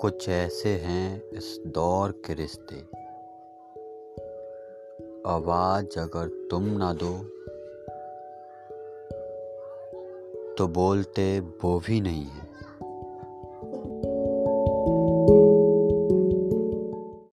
कुछ ऐसे हैं इस दौर के रिश्ते। आवाज़ अगर तुम ना दो तो बोलते वो भी नहीं है।